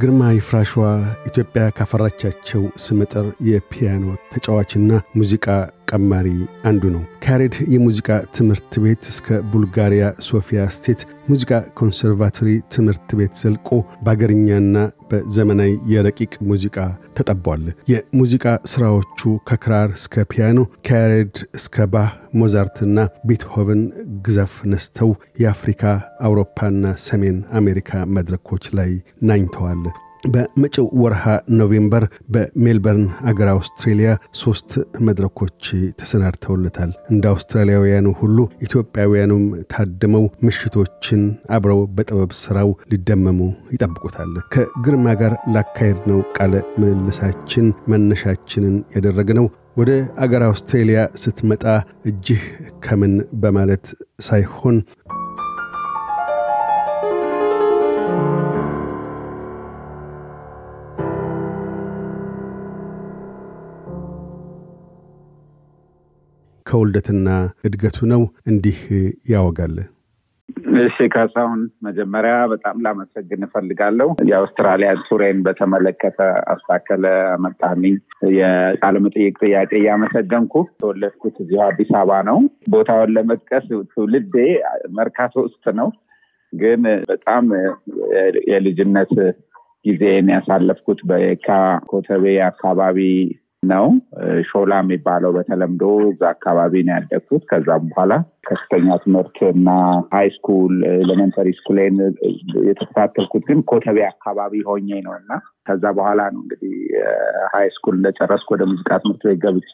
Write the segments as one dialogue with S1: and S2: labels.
S1: ግርማ ይፍራሸዋ ኢትዮጵያ ካፈራቻቸው ስመጥር የፒያኖ ተጫዋችና ሙዚቃ ቀማሪ አንዱ ነው። ከያሬድ የሙዚቃ ትምህርት ቤት እስከ ቡልጋሪያ ሶፊያ state ሙዚቃ ኮንሰርቫቶሪ ትምህርት ቤት ዘልቆ በአገርኛና በዘመናዊ የረቂቅ ሙዚቃ ተጠቧል። የሙዚቃ ሥራዎቹ ከክራር እስከ ፒያኖ፣ ከያሬድ እስከ ባህ፣ ሞዛርትና ቤትሆቨን ግዘፍ ነስተው የአፍሪካ አውሮፓና ሰሜን አሜሪካ መድረኮች ላይ ናኝተዋል። በመጪው ወርሃ ኖቬምበር በሜልበርን አገር አውስትሬሊያ ሶስት መድረኮች ተሰናድተውለታል። እንደ አውስትራሊያውያኑ ሁሉ ኢትዮጵያውያኑም ታድመው ምሽቶችን አብረው በጥበብ ሥራው ሊደመሙ ይጠብቁታል። ከግርማ ጋር ላካሄድነው ቃለ ምልልሳችን መነሻችንን ያደረግነው ወደ አገር አውስትሬሊያ ስትመጣ እጅህ ከምን በማለት ሳይሆን ከውልደትና እድገቱ ነው። እንዲህ ያወጋል።
S2: እሺ ካሳሁን፣ መጀመሪያ በጣም ላመሰግን እፈልጋለሁ። የአውስትራሊያን ቱሬን በተመለከተ አስታከለ ለመጣልኝ የቃለ መጠየቅ ጥያቄ እያመሰገንኩ ተወለድኩት እዚሁ አዲስ አበባ ነው። ቦታውን ለመጥቀስ ትውልዴ መርካቶ ውስጥ ነው። ግን በጣም የልጅነት ጊዜን ያሳለፍኩት በየካ ኮተቤ አካባቢ ነው። ሾላ የሚባለው በተለምዶ እዛ አካባቢ ነው ያደግኩት። ከዛም በኋላ ከፍተኛ ትምህርት እና high school elementary school ኤን የተከታተልኩት ግን ኮተቤ አካባቢ ሆኜ ነው እና ከዛ በኋላ ነው እንግዲህ high school እንደጨረስኩ ወደ ሙዚቃ ትምህርት ቤት ገብቼ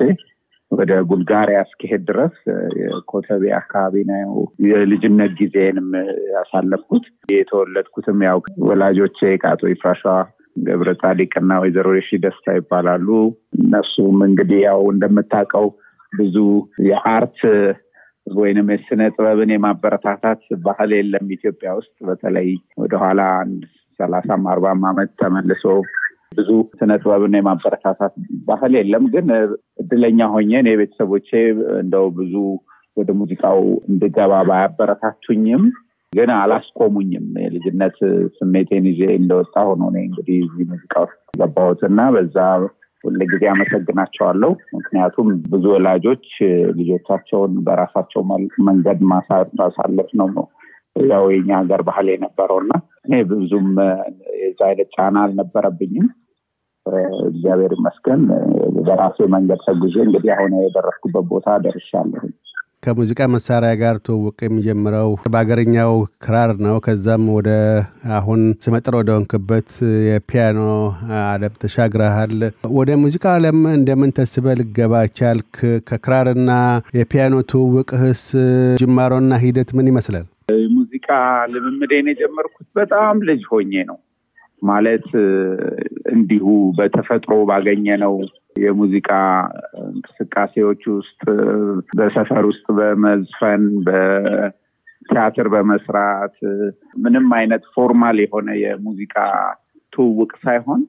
S2: ወደ ቡልጋሪያ እስኪሄድ ድረስ ኮተቤ አካባቢ ነው የልጅነት ጊዜንም ያሳለፍኩት። የተወለድኩትም ያው ወላጆቼ ከአቶ ይፍራሸዋ ገብረ ጻድቅ እና ወይዘሮ የሺ ደስታ ይባላሉ። እነሱም እንግዲህ ያው እንደምታውቀው ብዙ የ art ወይንም የስነ ጥበብን የማበረታታት ባህል የለም ኢትዮጵያ ውስጥ በተለይ ወደኋላ አንድ ሰላሳም አርባም ዓመት ተመልሶ ብዙ ስነ ጥበብን የማበረታታት ባህል የለም። ግን እድለኛ ሆኜ እኔ ቤተሰቦቼ እንደው ብዙ ወደ ሙዚቃው እንድገባ ባያበረታቱኝም ግን አላስቆሙኝም። የልጅነት ስሜቴን ይዤ እንደወጣ ሆኖ እኔ እንግዲህ እዚህ ሙዚቃ ውስጥ ገባሁት እና በዛ ሁልጊዜ አመሰግናቸዋለሁ። ምክንያቱም ብዙ ወላጆች ልጆቻቸውን በራሳቸው መንገድ ማሳለፍ ነው ያው የኛ ሀገር ባህል የነበረው እና እኔ ብዙም የዛ አይነት ጫና አልነበረብኝም። እግዚአብሔር ይመስገን በራሴ መንገድ ተጉዤ እንግዲህ አሁን የደረስኩበት ቦታ ደርሻለሁ።
S1: ከሙዚቃ መሳሪያ ጋር ትውውቅ የሚጀምረው በአገርኛው ክራር ነው። ከዛም ወደ አሁን ስመጥር ወደ ሆንክበት የፒያኖ ዓለም ተሻግረሃል። ወደ ሙዚቃ ዓለም እንደምን ተስበህ ልገባ ቻልክ? ከክራርና የፒያኖ ትውውቅህስ ጅማሮና ሂደት ምን ይመስላል?
S2: ሙዚቃ ልምምዴን የጀመርኩት በጣም ልጅ ሆኜ ነው። ማለት እንዲሁ በተፈጥሮ ባገኘ ነው የሙዚቃ እንቅስቃሴዎች ውስጥ በሰፈር ውስጥ በመዝፈን በቲያትር በመስራት ምንም አይነት formal የሆነ የሙዚቃ ትውውቅ ሳይሆን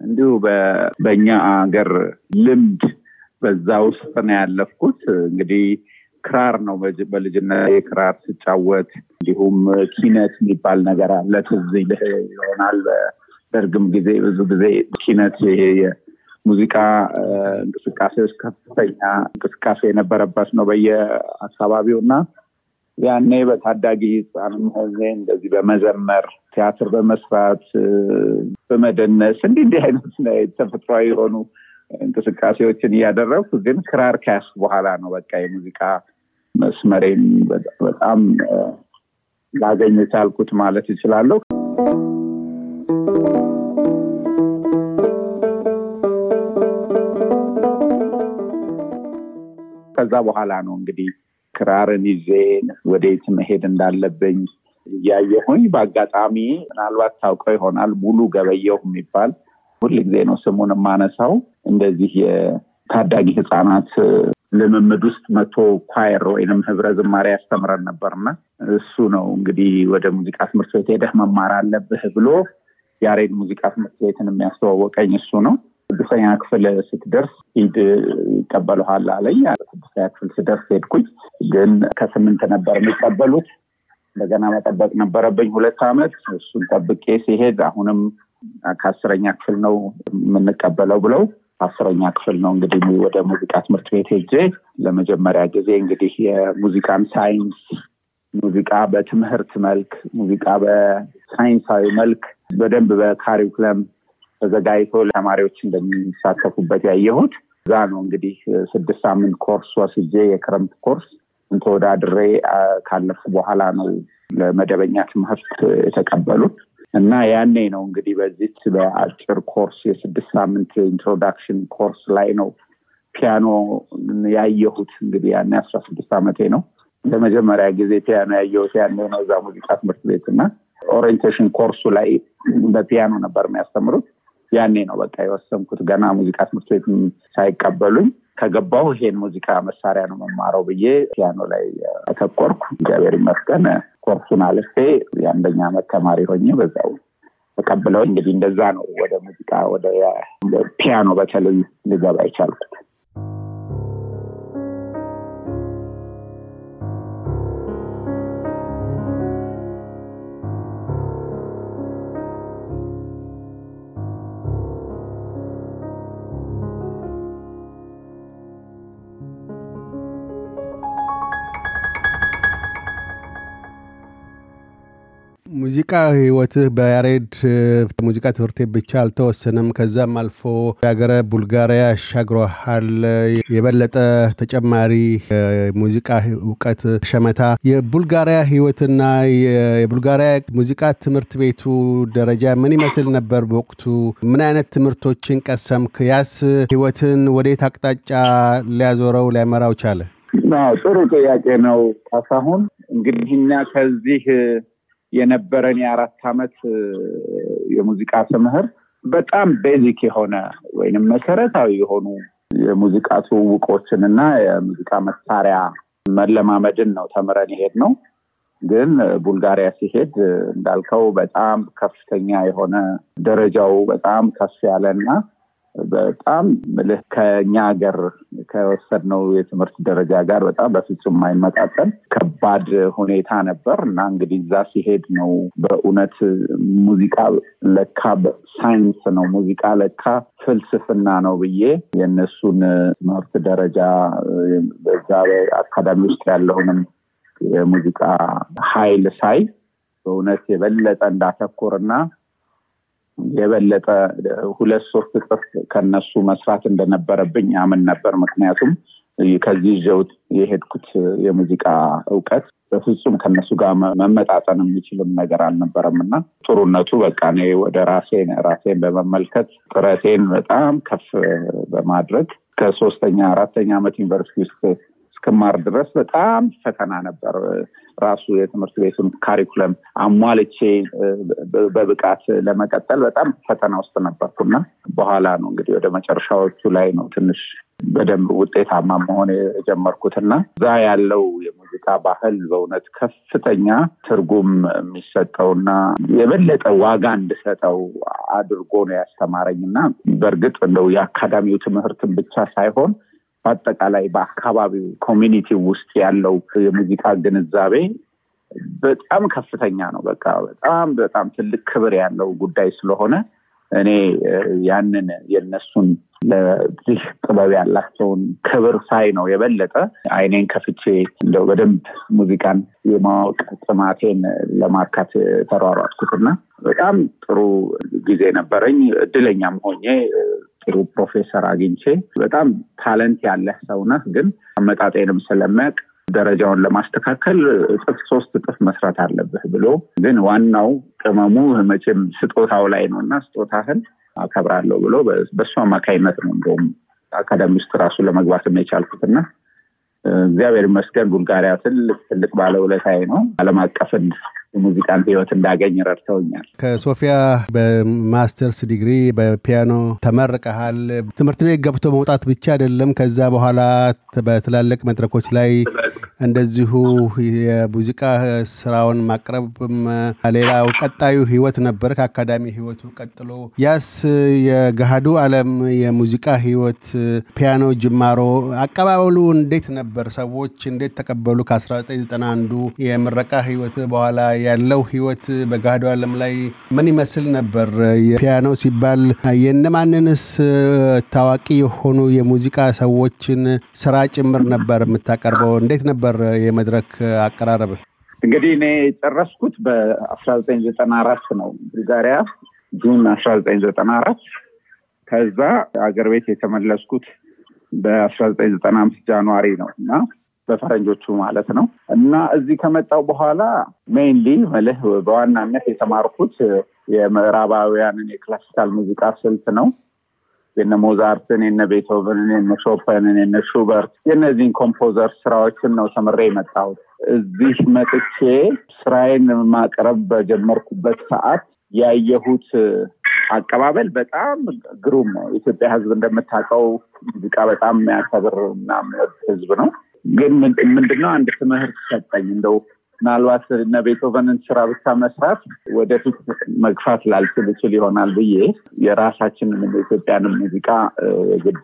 S2: እንዲሁ በእኛ አገር ልምድ በዛ ውስጥ ነው ያለፍኩት። እንግዲህ ክራር ነው በልጅነት የክራር ስጫወት፣ እንዲሁም ኪነት የሚባል ነገር አለ። ትዝ ይሆናል በደርግም ጊዜ ብዙ ጊዜ ኪነት ይሄ ሙዚቃ እንቅስቃሴ ከፍተኛ እንቅስቃሴ የነበረበት ነው በየአካባቢው እና ያኔ በታዳጊ ህፃንም ሆኜ እንደዚህ በመዘመር ቲያትር በመስራት በመደነስ እንዲህ እንዲህ አይነት ተፈጥሯዊ የሆኑ እንቅስቃሴዎችን እያደረግኩ ግን ክራር ከያዝኩ በኋላ ነው በቃ የሙዚቃ መስመሬን በጣም ላገኝ የቻልኩት ማለት ይችላለሁ። ከዛ በኋላ ነው እንግዲህ ክራርን ይዤ ወዴት መሄድ እንዳለብኝ እያየሁኝ በአጋጣሚ ምናልባት ታውቀው ይሆናል ሙሉ ገበየሁ የሚባል ሁልጊዜ ነው ስሙን የማነሳው እንደዚህ የታዳጊ ህፃናት ልምምድ ውስጥ መቶ ኳየር ወይንም ህብረ ዝማሬ ያስተምረን ነበርና እሱ ነው እንግዲህ ወደ ሙዚቃ ትምህርት ቤት ሄደህ መማር አለብህ ብሎ ያሬድ ሙዚቃ ትምህርት ቤትን የሚያስተዋወቀኝ እሱ ነው። ስድስተኛ ክፍል ስትደርስ ሂድ ይቀበሉሃል አለኝ። ስድስተኛ ክፍል ስደርስ ሄድኩኝ። ግን ከስምንት ነበር የሚቀበሉት። እንደገና መጠበቅ ነበረብኝ ሁለት ዓመት። እሱን ጠብቄ ሲሄድ አሁንም ከአስረኛ ክፍል ነው የምንቀበለው ብለው አስረኛ ክፍል ነው እንግዲህ ወደ ሙዚቃ ትምህርት ቤት ሄጄ ለመጀመሪያ ጊዜ እንግዲህ የሙዚቃን ሳይንስ ሙዚቃ በትምህርት መልክ ሙዚቃ በሳይንሳዊ መልክ በደንብ በ curriculum ተዘጋጅቶ ተማሪዎች እንደሚሳተፉበት ያየሁት እዛ ነው እንግዲህ ስድስት ሳምንት ኮርስ ወስጄ የክረምት ኮርስ ተወዳድሬ ካለፉ በኋላ ነው ለመደበኛ ትምህርት የተቀበሉት እና ያኔ ነው እንግዲህ በዚች በአጭር ኮርስ የስድስት ሳምንት introduction course ላይ ነው ፒያኖ ያየሁት። እንግዲህ ያኔ አስራ ስድስት ዓመቴ ነው። ለመጀመሪያ ጊዜ ፒያኖ ያየሁት ያኔ ነው እዛ ሙዚቃ ትምህርት ቤት እና orientation ኮርሱ ላይ በፒያኖ ነበር የሚያስተምሩት። ያኔ ነው በቃ የወሰንኩት ገና ሙዚቃ ትምህርት ቤት ሳይቀበሉኝ ከገባሁ ይሄን ሙዚቃ መሳሪያ ነው የምማረው ብዬ ፒያኖ ላይ አተኮርኩ። እግዚአብሔር ይመስገን ኮርሱን አልፌ የአንደኛ ዓመት ተማሪ ሆኜ በዛው ተቀብለው እንግዲህ እንደዛ ነው ወደ ሙዚቃ ወደ ፒያኖ በተለይ ልገባ የቻልኩት።
S1: ሙዚቃ ህይወትህ በያሬድ ሙዚቃ ትምህርት ቤት ብቻ አልተወሰነም። ከዛም አልፎ የሀገረ ቡልጋሪያ አሻግሮሃል። የበለጠ ተጨማሪ ሙዚቃ እውቀት ሸመታ። የቡልጋሪያ ህይወትና የቡልጋሪያ ሙዚቃ ትምህርት ቤቱ ደረጃ ምን ይመስል ነበር በወቅቱ? ምን አይነት ትምህርቶችን ቀሰምክ? ያስ ህይወትን ወዴት አቅጣጫ ሊያዞረው ሊያመራው ቻለ?
S2: ጥሩ ጥያቄ ነው ካሳሁን። እንግዲህ እኛ ከዚህ የነበረን የአራት ዓመት የሙዚቃ ትምህርት በጣም ቤዚክ የሆነ ወይንም መሰረታዊ የሆኑ የሙዚቃ ትውውቆችን እና የሙዚቃ መሳሪያ መለማመድን ነው ተምረን ይሄድ ነው። ግን ቡልጋሪያ ሲሄድ እንዳልከው በጣም ከፍተኛ የሆነ ደረጃው በጣም ከፍ ያለ እና በጣም ምልህ ከኛ ሀገር ከወሰድነው የትምህርት ደረጃ ጋር በጣም በፍጹም የማይመጣጠን ከባድ ሁኔታ ነበር እና እንግዲህ እዛ ሲሄድ ነው በእውነት ሙዚቃ ለካ ሳይንስ ነው፣ ሙዚቃ ለካ ፍልስፍና ነው ብዬ የእነሱን ትምህርት ደረጃ በዛ አካዳሚ ውስጥ ያለውንም የሙዚቃ ኃይል ሳይ በእውነት የበለጠ እንዳተኩርና የበለጠ ሁለት ሶስት እጥፍ ከነሱ መስራት እንደነበረብኝ አምን ነበር። ምክንያቱም ከዚህ ይዤው የሄድኩት የሙዚቃ እውቀት በፍጹም ከነሱ ጋር መመጣጠን የሚችልም ነገር አልነበረም እና ጥሩነቱ በቃ እኔ ወደ ራሴን ራሴን በመመልከት ጥረቴን በጣም ከፍ በማድረግ ከሶስተኛ አራተኛ ዓመት ዩኒቨርሲቲ ውስጥ እስክማር ድረስ በጣም ፈተና ነበር። ራሱ የትምህርት ቤቱን ካሪኩለም አሟልቼ በብቃት ለመቀጠል በጣም ፈተና ውስጥ ነበርኩና በኋላ ነው እንግዲህ ወደ መጨረሻዎቹ ላይ ነው ትንሽ በደንብ ውጤታማ መሆን የጀመርኩትና እዛ ያለው የሙዚቃ ባህል በእውነት ከፍተኛ ትርጉም የሚሰጠውና የበለጠ ዋጋ እንድሰጠው አድርጎ ነው ያስተማረኝ እና በእርግጥ እንደው የአካዳሚው ትምህርትን ብቻ ሳይሆን በአጠቃላይ በአካባቢው ኮሚኒቲ ውስጥ ያለው የሙዚቃ ግንዛቤ በጣም ከፍተኛ ነው። በቃ በጣም በጣም ትልቅ ክብር ያለው ጉዳይ ስለሆነ እኔ ያንን የነሱን ለዚህ ጥበብ ያላቸውን ክብር ሳይ ነው የበለጠ አይኔን ከፍቼ እንደው በደንብ ሙዚቃን የማወቅ ጥማቴን ለማርካት ተሯሯጥኩትና በጣም ጥሩ ጊዜ ነበረኝ። እድለኛም ሆኜ ጥሩ ፕሮፌሰር አግኝቼ በጣም ታለንት ያለህ ሰው ነህ፣ ግን አመጣጤንም ስለሚያውቅ ደረጃውን ለማስተካከል እጥፍ ሶስት እጥፍ መስራት አለብህ ብሎ ግን ዋናው ቅመሙ መቼም ስጦታው ላይ ነው እና ስጦታህን አከብራለሁ ብሎ በእሱ አማካይነት ነው እንደውም አካዳሚ ውስጥ ራሱ ለመግባት የቻልኩት እና እግዚአብሔር ይመስገን ቡልጋሪያ ትልቅ ትልቅ ባለውለታዬ ነው። ዓለም አቀፍን የሙዚቃን ህይወት እንዳገኝ ረድተውኛል።
S1: ከሶፊያ በማስተርስ ዲግሪ በፒያኖ ተመርቀሃል። ትምህርት ቤት ገብቶ መውጣት ብቻ አይደለም። ከዛ በኋላ በትላልቅ መድረኮች ላይ እንደዚሁ የሙዚቃ ስራውን ማቅረብም ሌላው ቀጣዩ ህይወት ነበር ከአካዳሚ ህይወቱ ቀጥሎ። ያስ የገሃዱ ዓለም የሙዚቃ ህይወት ፒያኖ ጅማሮ አቀባበሉ እንዴት ነበር? ሰዎች እንዴት ተቀበሉ? ከ1991 የምረቃ ህይወት በኋላ ያለው ህይወት በገሃዱ ዓለም ላይ ምን ይመስል ነበር? የፒያኖ ሲባል የነማንንስ ታዋቂ የሆኑ የሙዚቃ ሰዎችን ስራ ጭምር ነበር የምታቀርበው? እንዴት ነበር የመድረክ አቀራረብ?
S2: እንግዲህ እኔ የጨረስኩት በአስራ ዘጠኝ ዘጠና አራት ነው ቡልጋሪያ ጁን አስራ ዘጠኝ ዘጠና አራት ከዛ አገር ቤት የተመለስኩት በአስራ ዘጠኝ ዘጠና አምስት ጃንዋሪ ነው እና በፈረንጆቹ ማለት ነው እና እዚህ ከመጣሁ በኋላ mainly መልህ በዋናነት የተማርኩት የምዕራባውያንን የክላሲካል ሙዚቃ ስልት ነው። የነ ሞዛርትን፣ የነ ቤቶቨንን፣ የነ ሾፐንን፣ የነ ሹበርት የእነዚህን composer ስራዎችን ነው ተምሬ የመጣሁት። እዚህ መጥቼ ስራዬን ማቅረብ በጀመርኩበት ሰዓት ያየሁት አቀባበል በጣም ግሩም ነው። የኢትዮጵያ ሕዝብ እንደምታውቀው ሙዚቃ በጣም የሚያከብር እና ሕዝብ ነው። ግን ምንድነው አንድ ትምህርት ሰጠኝ። እንደው ምናልባት እነ ቤቶቨንን ስራ ብቻ መስራት ወደፊት መግፋት ላልችል ይችል ይሆናል ብዬ የራሳችንን የኢትዮጵያንን ሙዚቃ ግድ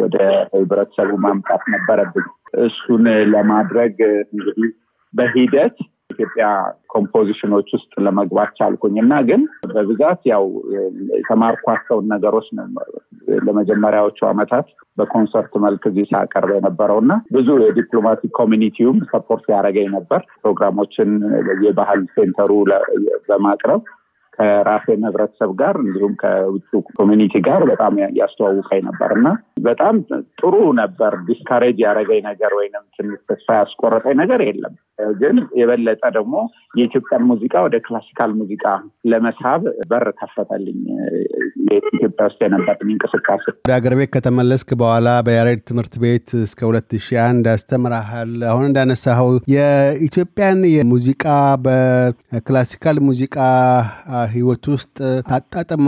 S2: ወደ ህብረተሰቡ ማምጣት ነበረብኝ። እሱን ለማድረግ እንግዲህ በሂደት ኢትዮጵያ composition ኦች ውስጥ ለመግባት ቻልኩኝ እና ግን በብዛት ያው የተማርኳቸውን ነገሮች ነው ለመጀመሪያዎቹ ዓመታት በኮንሰርት መልክ እዚህ ሳቀርብ የነበረው እና ብዙ የ diplomatic community ውም support ያደረገኝ ነበር። ፕሮግራሞችን የባህል center ኡ በማቅረብ ከራሴን ህብረተሰብ ጋር እንዲሁም ከውጭ community ጋር በጣም ያስተዋውቀኝ ነበር እና በጣም ጥሩ ነበር። discourage ያደረገኝ ነገር ወይም ትንሽ ተስፋ ያስቆረጠኝ ነገር የለም። ግን የበለጠ ደግሞ የኢትዮጵያን ሙዚቃ ወደ ክላሲካል ሙዚቃ ለመሳብ በር ከፈተልኝ። ኢትዮጵያ ውስጥ የነበርን እንቅስቃሴ
S1: ወደ አገር ቤት ከተመለስክ በኋላ በያሬድ ትምህርት ቤት እስከ ሁለት ሺህ አንድ አስተምረሃል። አሁን እንዳነሳኸው የኢትዮጵያን የሙዚቃ በክላሲካል ሙዚቃ ህይወት ውስጥ አጣጥሞ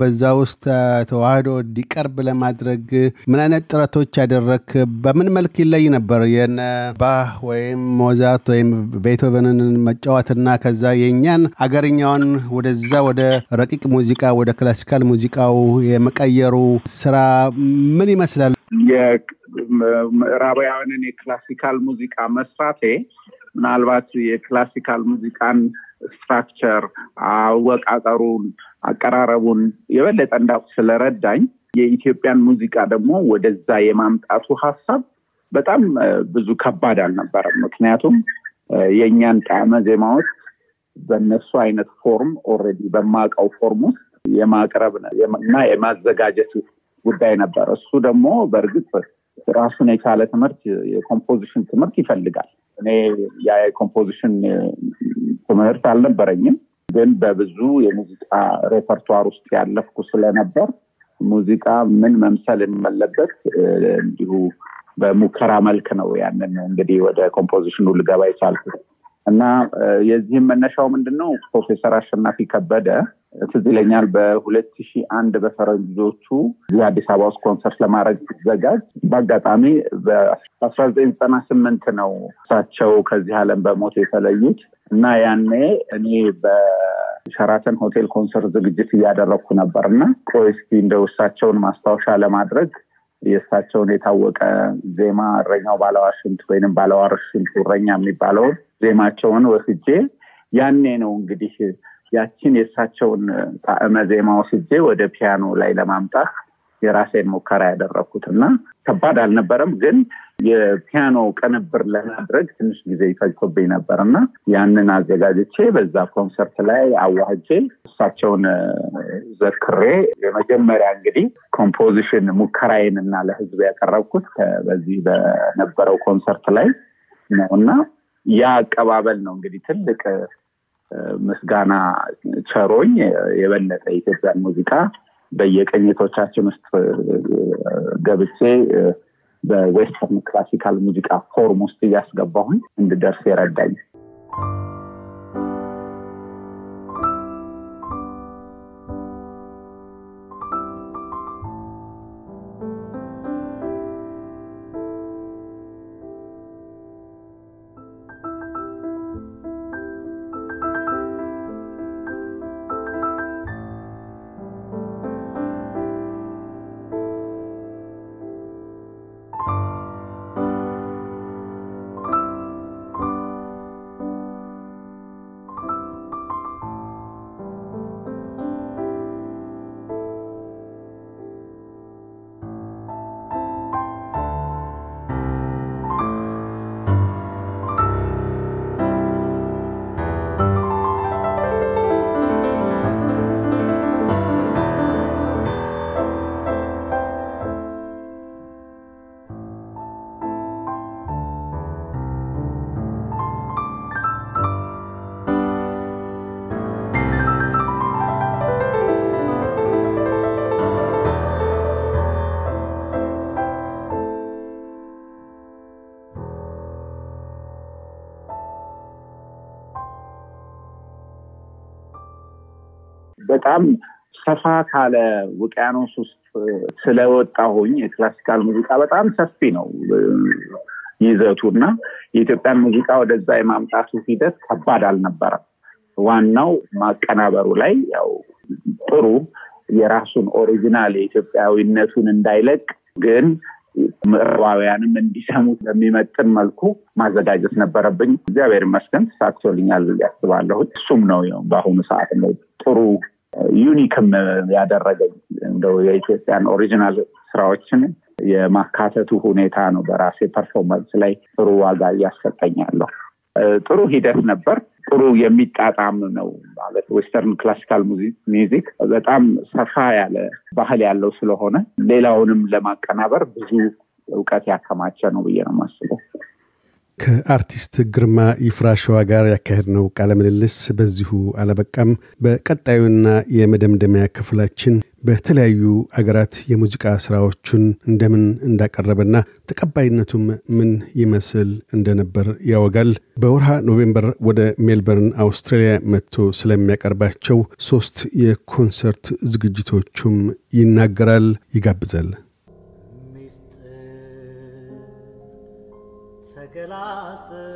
S1: በዛ ውስጥ ተዋህዶ እንዲቀርብ ለማድረግ ምን አይነት ጥረቶች ያደረክ? በምን መልክ ይለይ ነበር የነ ባህ ወይም ሞዛርት ወይም ቤቶቨንን መጫወትና ከዛ የእኛን አገርኛውን ወደዛ ወደ ረቂቅ ሙዚቃ ወደ ክላሲካል ሙዚቃው የመቀየሩ ስራ ምን ይመስላል?
S2: የምዕራባውያንን የክላሲካል ሙዚቃ መስራቴ ምናልባት የክላሲካል ሙዚቃን structure፣ አወቃቀሩን፣ አቀራረቡን የበለጠ እንዳውቅ ስለረዳኝ የኢትዮጵያን ሙዚቃ ደግሞ ወደዛ የማምጣቱ ሀሳብ በጣም ብዙ ከባድ አልነበረም። ምክንያቱም የእኛን ጣዕመ ዜማዎች በእነሱ አይነት form already በማውቀው form ውስጥ የማቅረብ እና የማዘጋጀት ጉዳይ ነበር። እሱ ደግሞ በእርግጥ ራሱን የቻለ ትምህርት የ composition ትምህርት ይፈልጋል። እኔ የ composition ትምህርት አልነበረኝም፣ ግን በብዙ የሙዚቃ repertoire ውስጥ ያለፍኩ ስለነበር ሙዚቃ ምን መምሰል እንዳለበት እንዲሁ በሙከራ መልክ ነው ያንን እንግዲህ ወደ composition ኡ ልገባ የቻልኩት እና የዚህም መነሻው ምንድን ነው? ፕሮፌሰር አሸናፊ ከበደ ትዝ ይለኛል በሁለት ሺህ አንድ በፈረንጆቹ እዚህ አዲስ አበባ ውስጥ ኮንሰርት ለማድረግ ሲዘጋጅ። በአጋጣሚ በአስራ ዘጠኝ ዘጠና ስምንት ነው እሳቸው ከዚህ ዓለም በሞት የተለዩት እና ያኔ እኔ በሸራተን ሆቴል ኮንሰርት ዝግጅት እያደረግኩ ነበር እና ቆይ እስኪ እሳቸውን ማስታወሻ ለማድረግ የእሳቸውን የታወቀ ዜማ እረኛው ባለዋሽንት ወይንም ባለዋርሽንቱ እረኛ የሚባለውን ዜማቸውን ወስጄ ያኔ ነው እንግዲህ ያችን የእሳቸውን ጣዕመ ዜማ ወስጄ ወደ ፒያኖ ላይ ለማምጣት የራሴን ሙከራ ያደረግኩት እና ከባድ አልነበረም። ግን የፒያኖ ቅንብር ለማድረግ ትንሽ ጊዜ ይፈጅቶብኝ ነበር እና ያንን አዘጋጅቼ በዛ ኮንሰርት ላይ አዋህጄ እሳቸውን ዘክሬ የመጀመሪያ እንግዲህ composition ሙከራዬን እና ለህዝብ ያቀረብኩት በዚህ በነበረው ኮንሰርት ላይ ነው እና ያ አቀባበል ነው እንግዲህ ትልቅ ምስጋና ቸሮኝ የበለጠ የኢትዮጵያን ሙዚቃ በየቅኝቶቻችን ውስጥ ገብቼ በ western classical ሙዚቃ ፎርም ውስጥ እያስገባሁኝ እንድደርስ የረዳኝ በጣም ሰፋ ካለ ውቅያኖስ ውስጥ ስለወጣሁኝ የ classical ሙዚቃ በጣም ሰፊ ነው ይዘቱ እና የኢትዮጵያን ሙዚቃ ወደዛ የማምጣቱ ሂደት ከባድ አልነበረም። ዋናው ማቀናበሩ ላይ ያው ጥሩ የራሱን original የኢትዮጵያዊነቱን እንዳይለቅ ግን ምዕራባውያንም እንዲሰሙት በሚመጥን መልኩ ማዘጋጀት ነበረብኝ። እግዚአብሔር ይመስገን ተሳክቶልኛል ያስባለሁ። እሱም ነው በአሁኑ ሰዓት ጥሩ unique ም ያደረገኝ እንደው የኢትዮጵያን original ስራዎችን የማካተቱ ሁኔታ ነው በራሴ performance ላይ ጥሩ ዋጋ እያሰጠኛለሁ። ጥሩ ሂደት ነበር። ጥሩ የሚጣጣም ነው ማለት western classical music በጣም ሰፋ ያለ ባህል ያለው ስለሆነ ሌላውንም ለማቀናበር ብዙ እውቀት ያከማቸ ነው ብዬ ነው የማስበው።
S1: ከአርቲስት ግርማ ይፍራሸዋ ጋር ያካሄድነው ቃለ ምልልስ በዚሁ አለበቃም። በቀጣዩና የመደምደሚያ ክፍላችን በተለያዩ አገራት የሙዚቃ ስራዎቹን እንደምን እንዳቀረበና ተቀባይነቱም ምን ይመስል እንደነበር ያወጋል። በወርሃ ኖቬምበር ወደ ሜልበርን አውስትራሊያ መጥቶ ስለሚያቀርባቸው ሶስት የኮንሰርት ዝግጅቶቹም ይናገራል፣ ይጋብዛል።
S3: gelaltă.